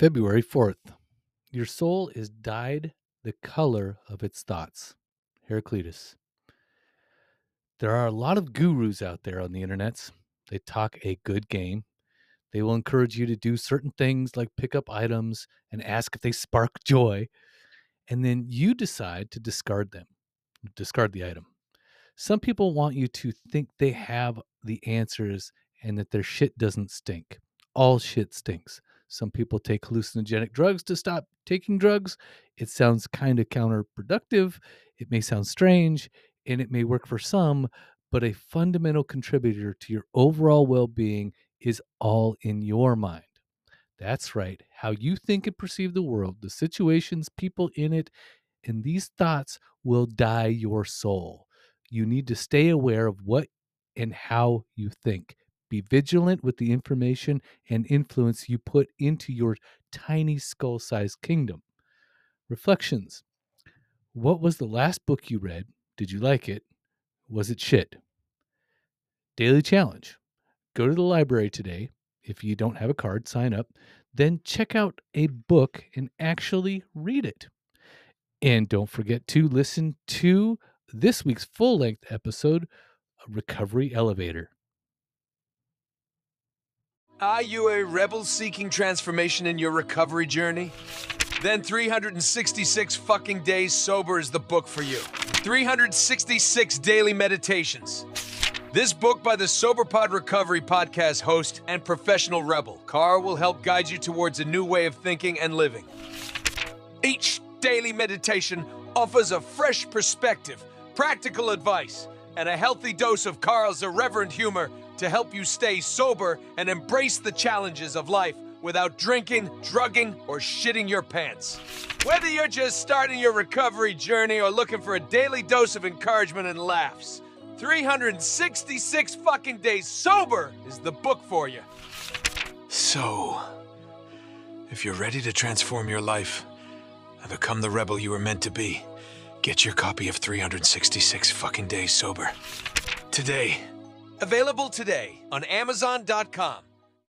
February 4th. Your soul is dyed the color of its thoughts. Heraclitus. There are a lot of gurus out there on the internets. They talk a good game. They will encourage you to do certain things like pick up items and ask if they spark joy. And then you decide to discard them, discard the item. Some people want you to think they have the answers and that their shit doesn't stink. All shit stinks. Some people take hallucinogenic drugs to stop taking drugs. It sounds kind of counterproductive. It may sound strange and it may work for some, but a fundamental contributor to your overall well being is all in your mind. That's right. How you think and perceive the world, the situations, people in it, and these thoughts will dye your soul. You need to stay aware of what and how you think. Be vigilant with the information and influence you put into your tiny skull sized kingdom. Reflections What was the last book you read? Did you like it? Was it shit? Daily challenge Go to the library today. If you don't have a card, sign up. Then check out a book and actually read it. And don't forget to listen to this week's full length episode, Recovery Elevator. Are you a rebel seeking transformation in your recovery journey? Then 366 fucking days sober is the book for you. 366 daily meditations. This book by the SoberPod Recovery podcast host and professional rebel, Carl will help guide you towards a new way of thinking and living. Each daily meditation offers a fresh perspective, practical advice, and a healthy dose of Carl's irreverent humor to help you stay sober and embrace the challenges of life without drinking, drugging, or shitting your pants. Whether you're just starting your recovery journey or looking for a daily dose of encouragement and laughs, 366 fucking days sober is the book for you. So, if you're ready to transform your life and become the rebel you were meant to be, get your copy of 366 fucking days sober. Today. Available today on Amazon.com.